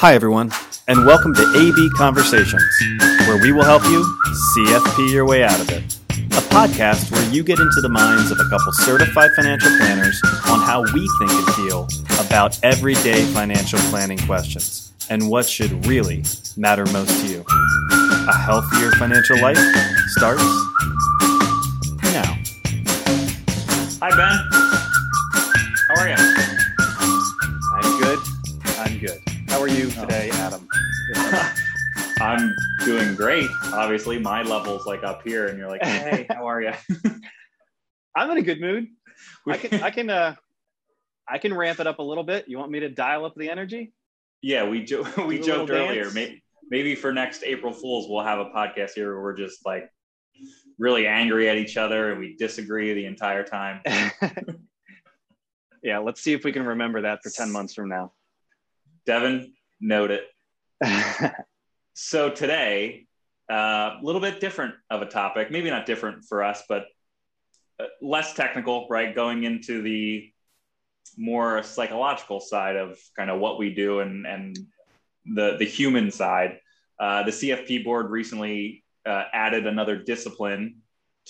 Hi, everyone, and welcome to AB Conversations, where we will help you CFP your way out of it. A podcast where you get into the minds of a couple certified financial planners on how we think and feel about everyday financial planning questions and what should really matter most to you. A healthier financial life starts now. Hi, Ben. Are you today, Adam? I'm doing great. Obviously, my level's like up here, and you're like, "Hey, how are you?" I'm in a good mood. I can, I can, uh, I can ramp it up a little bit. You want me to dial up the energy? yeah, we jo- we joked earlier. Maybe, maybe for next April Fools, we'll have a podcast here where we're just like really angry at each other and we disagree the entire time. yeah, let's see if we can remember that for 10 months from now. Devin, note it. So today, uh, a little bit different of a topic. Maybe not different for us, but uh, less technical, right? Going into the more psychological side of kind of what we do and and the the human side. Uh, the CFP board recently uh, added another discipline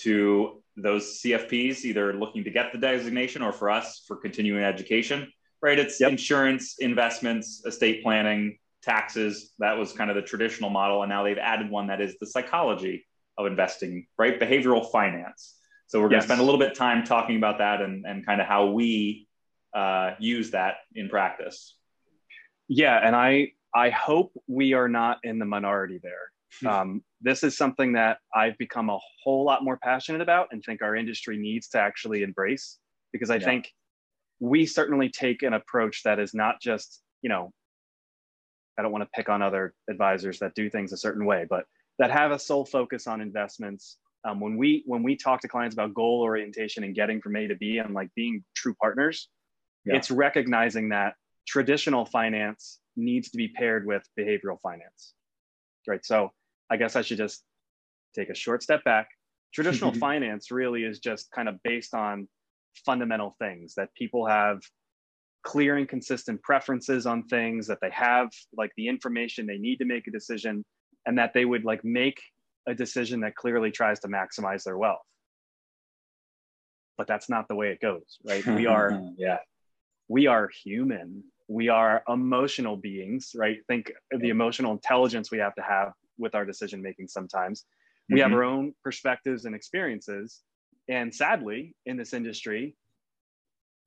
to those CFPs, either looking to get the designation or for us for continuing education. Right? It's Yep. insurance, investments, estate planning, taxes. That was kind of the traditional model, and now they've added one that is the psychology of investing, right? Behavioral finance. So we're going to spend a little bit of time talking about that and, and kind of how we uh, use that in practice. yeah, and I, I hope we are not in the minority there. Um, this is something that I've become a whole lot more passionate about and think our industry needs to actually embrace because I Yeah. think we certainly take an approach that is not just, you know, I don't want to pick on other advisors that do things a certain way, but that have a sole focus on investments. Um, when we when we talk to clients about goal orientation and getting from A to B and like being true partners, Yeah. it's recognizing that traditional finance needs to be paired with behavioral finance. Right. So I guess I should just take a short step back. Traditional finance really is just kind of based on fundamental things that people have clear and consistent preferences on things that they have like the information they need to make a decision and that they would like make a decision that clearly tries to maximize their wealth. But that's not the way it goes right? We are yeah. we are human. We are emotional beings right? Think of the emotional intelligence we have to have with our decision making sometimes. We have Mhm. our own perspectives and experiences and sadly in this industry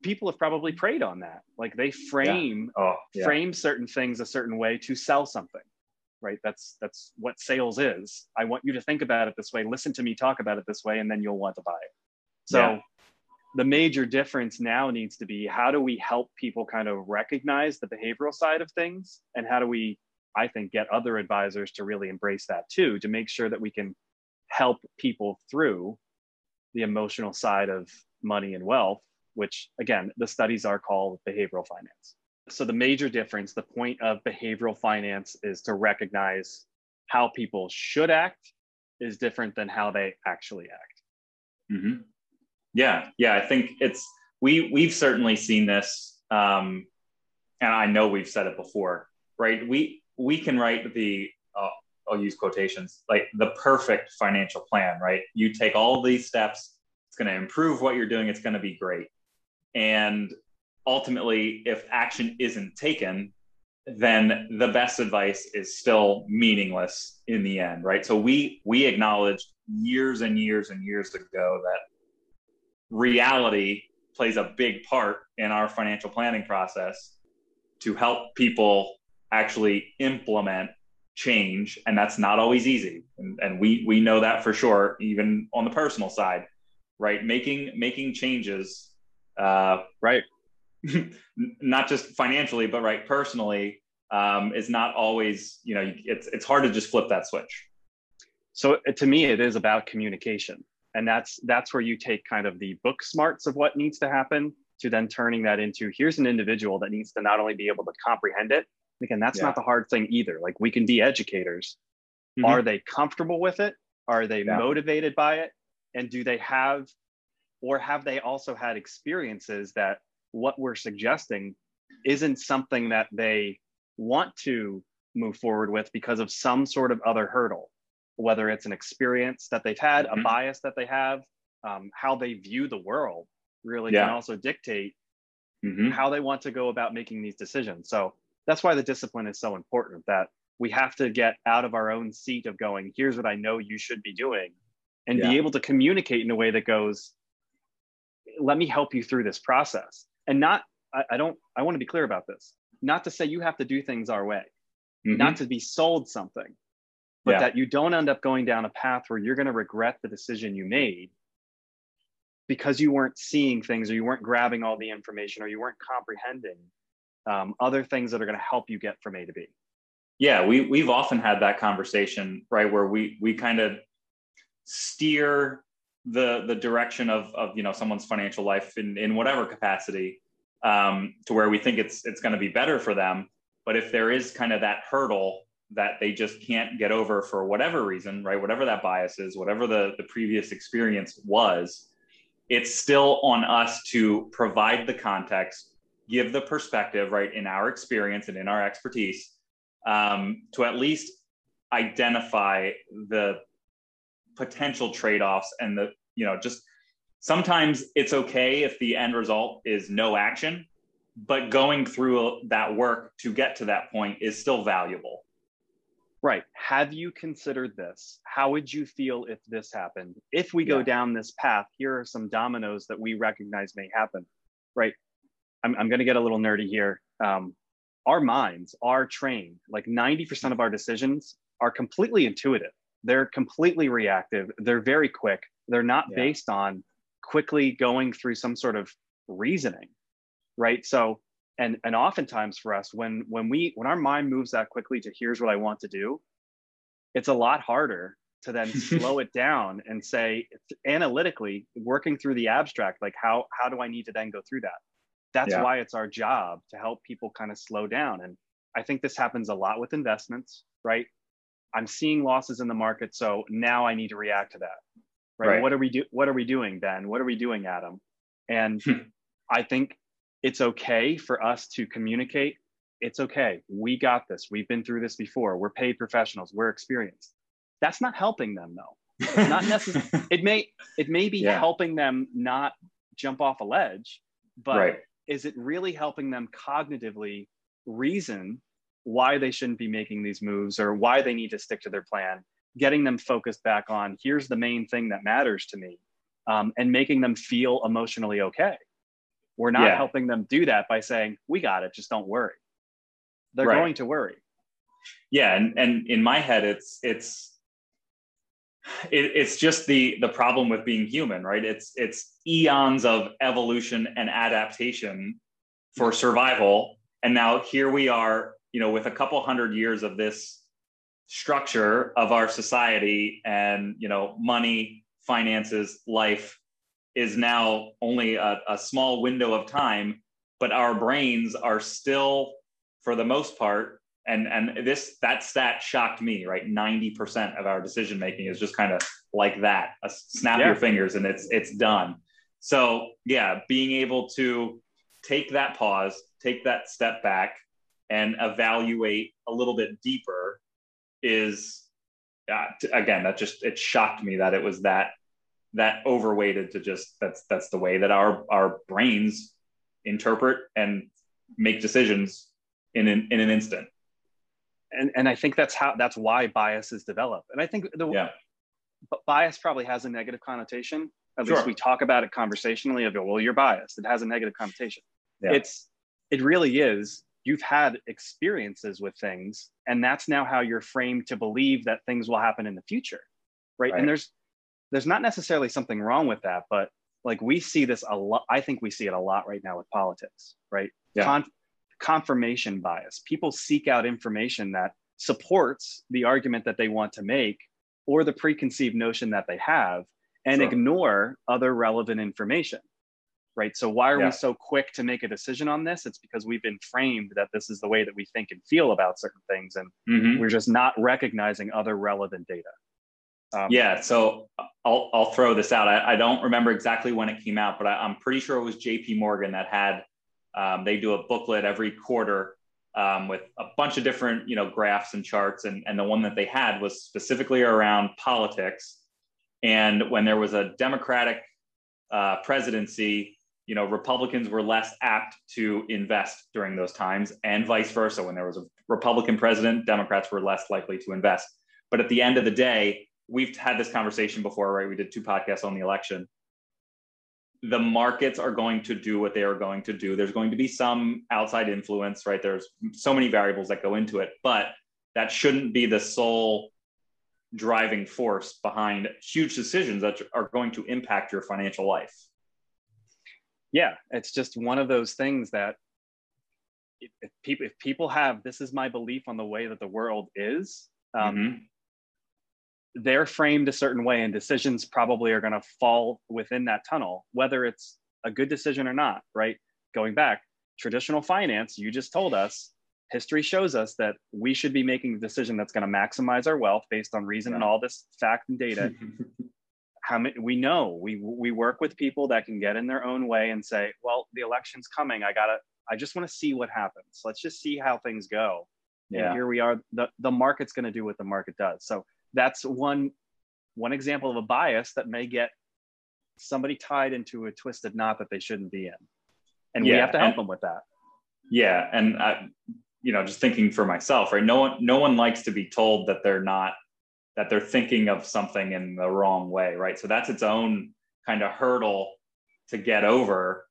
people have probably preyed on that. Like they frame Oh, yeah. frame certain things a certain way to sell something right? That's that's what sales is. I want you to think about it this way listen to me talk about it this way and then you'll want to buy it. So Yeah. the major difference now needs to be how do we help people kind of recognize the behavioral side of things? And how do we i think get other advisors to really embrace that too to make sure that we can help people through the emotional side of money and wealth which again the studies are called behavioral finance so the major difference the point of behavioral finance is to recognize how people should act is different than how they actually act hmm Yeah, yeah. I think it's we we've certainly seen this, um, and I know we've said it before, right? We we can write the uh, I'll use quotations like the perfect financial plan, right? You take all these steps, it's going to improve what you're doing. It's going to be great, and ultimately, if action isn't taken, then the best advice is still meaningless in the end, right? So we we acknowledged years and years and years ago that reality plays a big part in our financial planning process to help people actually implement change and that's not always easy. And, and we we know that for sure even on the personal side right? Making making changes uh, right. not just financially but right personally um, is not always you know it's it's hard to just flip that switch. So uh, to me it is about communication. And that's that's where you take kind of the book smarts of what needs to happen to then turning that into here's an individual that needs to not only be able to comprehend it again that's Yeah. not the hard thing either like we can be educators Mhm. are they comfortable with it are they Yeah. motivated by it and do they have or have they also had experiences that what we're suggesting isn't something that they want to move forward with because of some sort of other hurdle, whether it's an experience that they've had, mm-hmm. a bias that they have, um, how they view the world really yeah. can also dictate mm-hmm. how they want to go about making these decisions. So that's why the discipline is so important that we have to get out of our own seat of going, here's what I know you should be doing, and yeah. be able to communicate in a way that goes, let me help you through this process. And not, I, I don't, I want to be clear about this, not to say you have to do things our way, mm-hmm. not to be sold something, but yeah. that you don't end up going down a path where you're going to regret the decision you made because you weren't seeing things or you weren't grabbing all the information or you weren't comprehending um, other things that are going to help you get from A to B. Yeah, we we've often had that conversation, right, where we we kind of steer the the direction of of you know someone's financial life in in whatever capacity um, to where we think it's it's going to be better for them. But if there is kind of that hurdle that they just can't get over for whatever reason, right, whatever that bias is, whatever the the previous experience was, it's still on us to provide the context, give the perspective, right, in our experience and in our expertise, um, to at least identify the potential trade-offs and the, you know, just sometimes it's okay if the end result is no action, but going through that work to get to that point is still valuable. Right. Have you considered this? How would you feel if this happened? If we go down this path, here are some dominoes that we recognize may happen. Right. I'm, I'm going to get a little nerdy here. Um, our minds are trained, like 90% of our decisions are completely intuitive. They're completely reactive. They're very quick. They're not yeah. based on quickly going through some sort of reasoning. Right. So and and oftentimes for us when when we when our mind moves that quickly to here's what i want to do it's a lot harder to then slow it down and say analytically working through the abstract like how how do i need to then go through that that's yeah. why it's our job to help people kind of slow down and i think this happens a lot with investments right i'm seeing losses in the market so now i need to react to that right, right. what are we do what are we doing ben what are we doing adam and hmm. i think it's okay for us to communicate. It's okay. We got this. We've been through this before. We're paid professionals. We're experienced. That's not helping them though. It's not necessary. it may it may be yeah. helping them not jump off a ledge, but right. Is it really helping them cognitively reason why they shouldn't be making these moves or why they need to stick to their plan? Getting them focused back on here's the main thing that matters to me, um, and making them feel emotionally okay. We're not yeah. helping them do that by saying, we got it, just don't worry. They're right. going to worry. Yeah. And, and in my head, it's, it's, it, it's just the the problem with being human right? It's it's eons of evolution and adaptation for survival. And now here we are you know with a couple hundred years of this structure of our society and you know money finances life is now only a, a small window of time, but our brains are still, for the most part, and and this that stat shocked me right 90% of our decision making is just kind of like that a snap yeah. your fingers and it's it's done so yeah being able to take that pause take that step back and evaluate a little bit deeper is uh, again that just it shocked me that it was that that overweighted to just that's that's the way that our our brains interpret and make decisions in an in an instant. And and I think that's how that's why biases develop. And I think the yeah. bias probably has a negative connotation. At sure. least we talk about it conversationally of well, you're biased. It has a negative connotation. Yeah. It's it really is. You've had experiences with things, and that's now how you're framed to believe that things will happen in the future. right. right. And there's there's not necessarily something wrong with that, but like we see this a lot. I think we see it a lot right now with politics, right? Yeah. Con- confirmation bias. People seek out information that supports the argument that they want to make or the preconceived notion that they have and sure. ignore other relevant information right so why are yeah. we so quick to make a decision on this it's because we've been framed that this is the way that we think and feel about certain things and mm-hmm. we're just not recognizing other relevant data um, yeah, so I'll I'll throw this out. I, I, don't remember exactly when it came out, but I, am pretty sure it was J.P. Morgan that had. Um, they do a booklet every quarter um, with a bunch of different you know graphs and charts, and and the one that they had was specifically around politics. And when there was a Democratic uh, presidency, you know, Republicans were less apt to invest during those times, and vice versa. When there was a Republican president, Democrats were less likely to invest. But at the end of the day, we've had this conversation before, right? We did two podcasts on the election. The markets are going to do what they are going to do. There's going to be some outside influence, right? There's so many variables that go into it, but that shouldn't be the sole driving force behind huge decisions that are going to impact your financial life. Yeah, it's just one of those things that if people if people have this is my belief on the way that the world is, um, mm-hmm they're framed a certain way and decisions probably are going to fall within that tunnel whether it's a good decision or not right? Going back traditional finance you just told us history shows us that we should be making a decision that's going to maximize our wealth based on reason and all this fact and data. How many we know we we work with people that can get in their own way and say well the election's coming i gotta i just want to see what happens. Let's just see how things go. Yeah. and here we are the, the market's going to do what the market does. So that's one one example of a bias that may get somebody tied into a twisted knot that they shouldn't be in. And yeah, we have to help and, them with that. Yeah and I, you know just thinking for myself right? No one no one likes to be told that they're not that they're thinking of something in the wrong way right? So that's its own kind of hurdle to get over.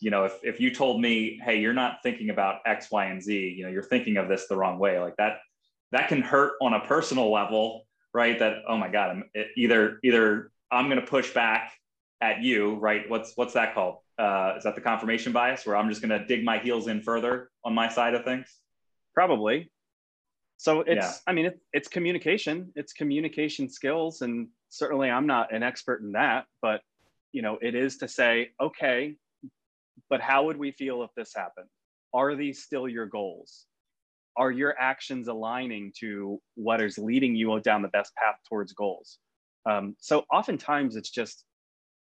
You know if, if you told me hey you're not thinking about x y and z you know you're thinking of this the wrong way like that that can hurt on a personal level right? That oh my god, I'm either either I'm going to push back at you, right? What's what's that called? Uh, is that the confirmation bias, where I'm just going to dig my heels in further on my side of things? Probably. So it's, yeah. I mean, it, it's communication. It's communication skills, and certainly I'm not an expert in that, but you know, it is to say, okay, but how would we feel if this happened? Are these still your goals? Are your actions aligning to what is leading you down the best path towards goals um, so oftentimes it's just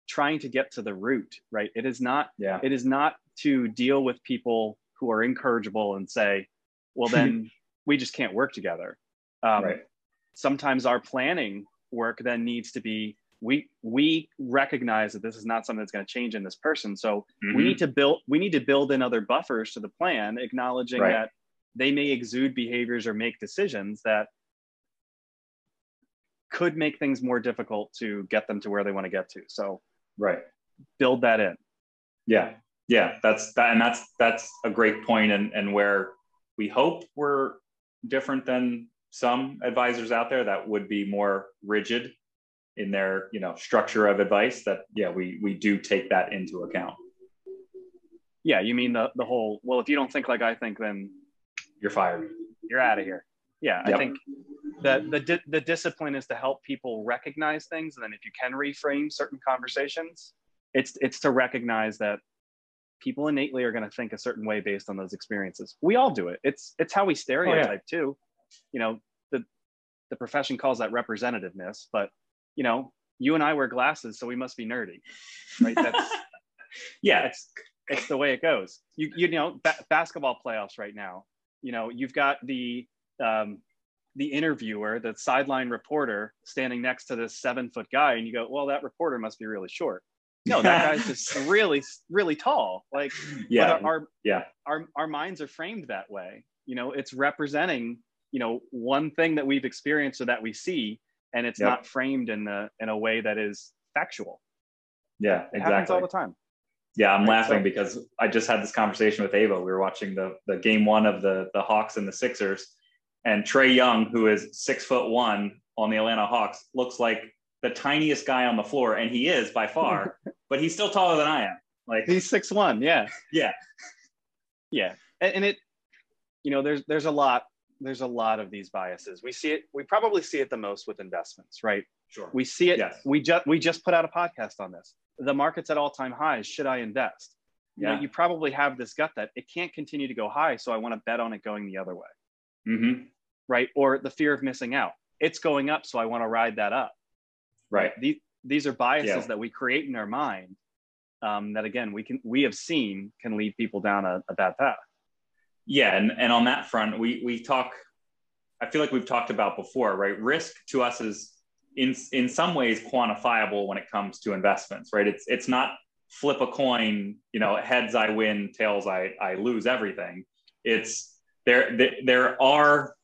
trying to get to the root right it is not yeah it is not to deal with people who are incorrigible and say well then we just can't work together um, right. sometimes our planning work then needs to be we we recognize that this is not something that's going to change in this person so mm-hmm. we need to build we need to build in other buffers to the plan acknowledging right. that they may exude behaviors or make decisions that could make things more difficult to get them to where they want to get to. So, right, build that in. Yeah, yeah, that's that, and that's that's a great point, and and where we hope we're different than some advisors out there that would be more rigid in their you know structure of advice. That yeah, we we do take that into account. Yeah, you mean the the whole well, if you don't think like I think, then you're fired. You're out of here. Yeah, yep. I think the the di- the discipline is to help people recognize things, and then if you can reframe certain conversations, it's it's to recognize that people innately are going to think a certain way based on those experiences. We all do it. It's it's how we stereotype oh, yeah. too. You know, the the profession calls that representativeness, but you know, you and I wear glasses, so we must be nerdy, right? That's yeah, it's it's the way it goes. You you know, ba- basketball playoffs right now you know you've got the um, the interviewer the sideline reporter standing next to this seven foot guy and you go well that reporter must be really short. No that guy's just really really tall. Like yeah. our yeah. our, our minds are framed that way. You know it's representing you know one thing that we've experienced or that we see and it's yep. not framed in the in a way that is factual. Yeah it exactly. happens all the time yeah, I'm right, laughing so. because I just had this conversation with Ava. We were watching the the game one of the the Hawks and the Sixers, and Trae Young, who is six foot one on the Atlanta Hawks, looks like the tiniest guy on the floor, and he is by far, but he's still taller than I am. Like he's six one, yeah, yeah, yeah, and, and it, you know, there's there's a lot there's a lot of these biases. We see it. We probably see it the most with investments, right? Sure. We see it. Yes. We just we just put out a podcast on this the market's at all time highs. Should I invest? Yeah. You, know, you probably have this gut that it can't continue to go high. So I want to bet on it going the other way. Mm-hmm. Right. Or the fear of missing out. It's going up. So I want to ride that up. Right. These, these are biases yeah. that we create in our mind um, that again we can we have seen can lead people down a, a bad path yeah, and, and on that front, we we talk. I feel like we've talked about before, right? Risk to us is in in some ways quantifiable when it comes to investments, right? It's it's not flip a coin, you know, heads I win, tails I I lose everything. It's there there are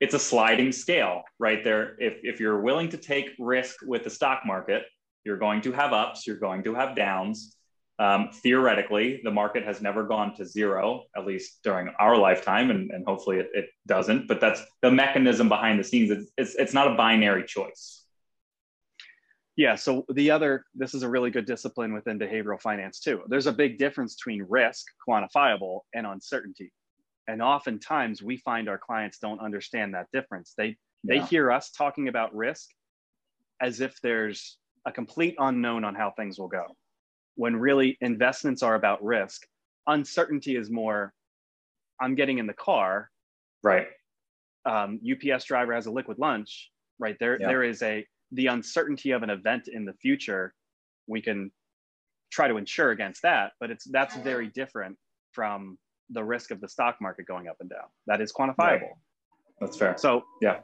it's a sliding scale, right? There if if you're willing to take risk with the stock market, you're going to have ups, you're going to have downs. Um, theoretically, the market has never gone to zero, at least during our lifetime, and, and hopefully it, it, doesn't. But that's the mechanism behind the scenes. It's, it's, it's not a binary choice. Yeah. So the other, this is a really good discipline within behavioral finance too. There's a big difference between risk, quantifiable, and uncertainty. And oftentimes we find our clients don't understand that difference. They they yeah. hear us talking about risk as if there's a complete unknown on how things will go when really investments are about risk. Uncertainty is more, I'm getting in the car. Right. Um, UPS driver has a liquid lunch, right? There, yeah. there is a, the uncertainty of an event in the future. We can try to insure against that, but it's, that's very different from the risk of the stock market going up and down. That is quantifiable. Right. That's fair. So yeah,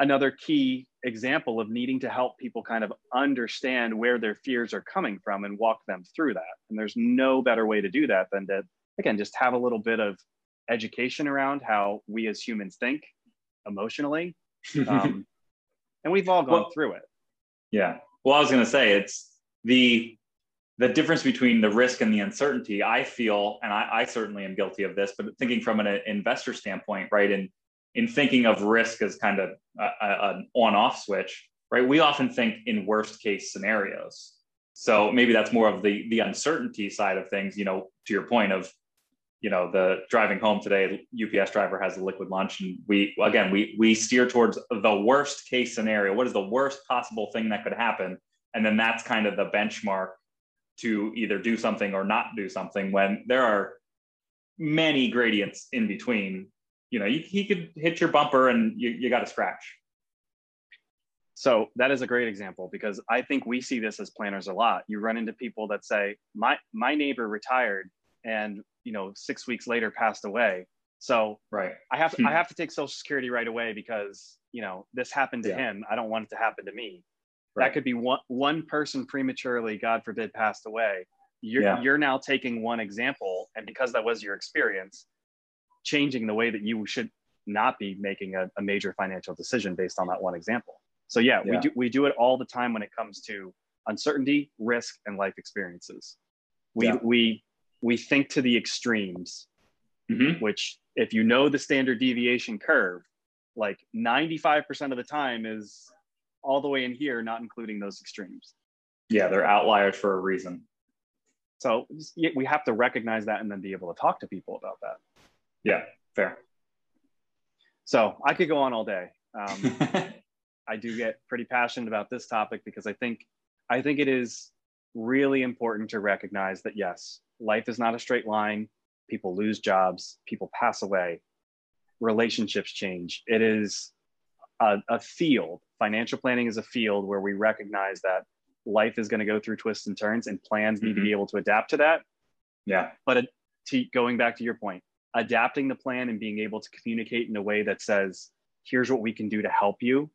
another key example of needing to help people kind of understand where their fears are coming from and walk them through that. And there's no better way to do that than to, again, just have a little bit of education around how we as humans think emotionally. Um, and we've all gone well, through it. Yeah. Well, I was going to say it's the the difference between the risk and the uncertainty. I feel, and I, I certainly am guilty of this, but thinking from an investor standpoint, right? And in thinking of risk as kind of an on-off switch, right? We often think in worst case scenarios. So maybe that's more of the the uncertainty side of things. You know, to your point of, you know, the driving home today, UPS driver has a liquid lunch, and we again we we steer towards the worst case scenario. What is the worst possible thing that could happen? And then that's kind of the benchmark to either do something or not do something. When there are many gradients in between you know, you, he could hit your bumper and you, you got a scratch. So that is a great example because I think we see this as planners a lot. You run into people that say, "My my neighbor retired and you know six weeks later passed away, so right, I have to, I hmm. have to take Social Security right away because you know this happened to yeah. him. I don't want it to happen to me." Right. That could be one one person prematurely, God forbid, passed away. You're yeah. you're now taking one example, and because that was your experience, changing the way that you should not be making a, a major financial decision based on that one example. So yeah, yeah, we do we do it all the time when it comes to uncertainty, risk, and life experiences. We yeah. we we think to the extremes, mm-hmm. which if you know the standard deviation curve, like 95% of the time is all the way in here, not including those extremes. Yeah, they're outliers for a reason. So we have to recognize that and then be able to talk to people about that. Yeah, fair. So I could go on all day. Um, I do get pretty passionate about this topic because I think I think it is really important to recognize that yes, life is not a straight line. People lose jobs, people pass away, relationships change. It is a, a field. Financial planning is a field where we recognize that life is going to go through twists and turns, and plans mm-hmm. need to be mm-hmm. able to adapt to that. Yeah. But it, to, going back to your point, adapting the plan and being able to communicate in a way that says, here's what we can do to help you.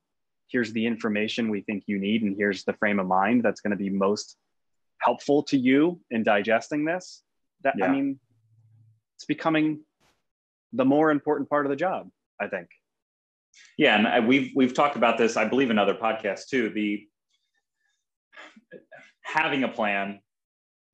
Here's the information we think you need. And here's the frame of mind that's going to be most helpful to you in digesting this. That, yeah. I mean, it's becoming the more important part of the job, I think. Yeah. And we've, we've talked about this, I believe in other podcasts too, the having a plan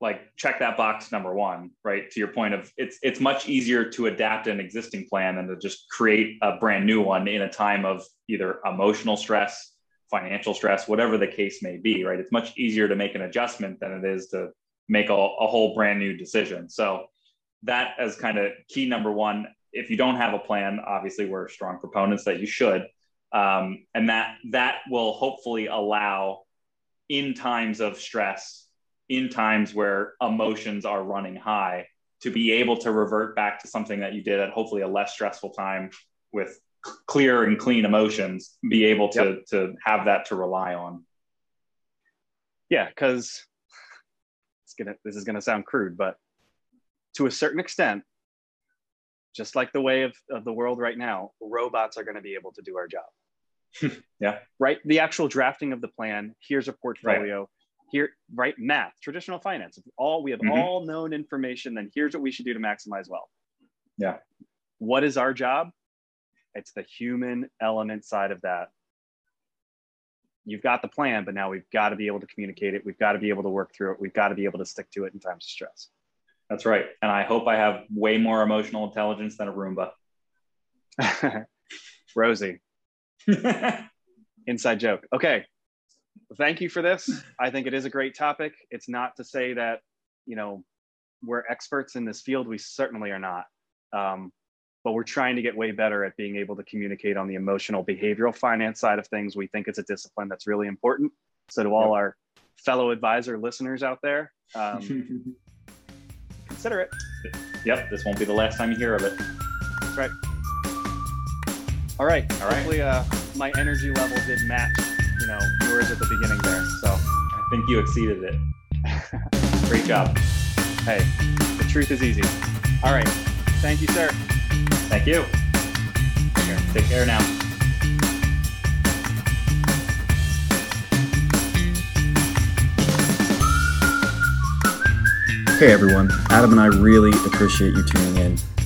like check that box number one right? To your point of it's it's much easier to adapt an existing plan than to just create a brand new one in a time of either emotional stress financial stress whatever the case may be right? It's much easier to make an adjustment than it is to make a, a whole brand new decision. So that as kind of key number one. If you don't have a plan obviously we're strong proponents that you should. Um, and that that will hopefully allow in times of stress in times where emotions are running high to be able to revert back to something that you did at hopefully a less stressful time with clear and clean emotions be able to yep. to have that to rely on yeah because it's gonna this is gonna sound crude but to a certain extent just like the way of, of the world right now, robots are going to be able to do our job. yeah. Right. The actual drafting of the plan. Here's a portfolio. Right. Here, right? Math, traditional finance. If all we have mm-hmm. all known information. Then here's what we should do to maximize wealth. Yeah. What is our job? It's the human element side of that. You've got the plan, but now we've got to be able to communicate it. We've got to be able to work through it. We've got to be able to stick to it in times of stress. That's right. And I hope I have way more emotional intelligence than a Roomba. Rosie. Inside joke. Okay. Thank you for this. I think it is a great topic. It's not to say that, you know, we're experts in this field. We certainly are not. Um, but we're trying to get way better at being able to communicate on the emotional behavioral finance side of things. We think it's a discipline that's really important. So, to all our fellow advisor listeners out there, um, consider it. Yep, this won't be the last time you hear of it. That's right. All right. All right. Hopefully, uh, my energy level did match, know, yours at the beginning there. So I think you exceeded it. Great job. Hey, the truth is easy. All right. Thank you, sir. Thank you. Take care, Take care now. Hey everyone, Adam and I really appreciate you tuning in.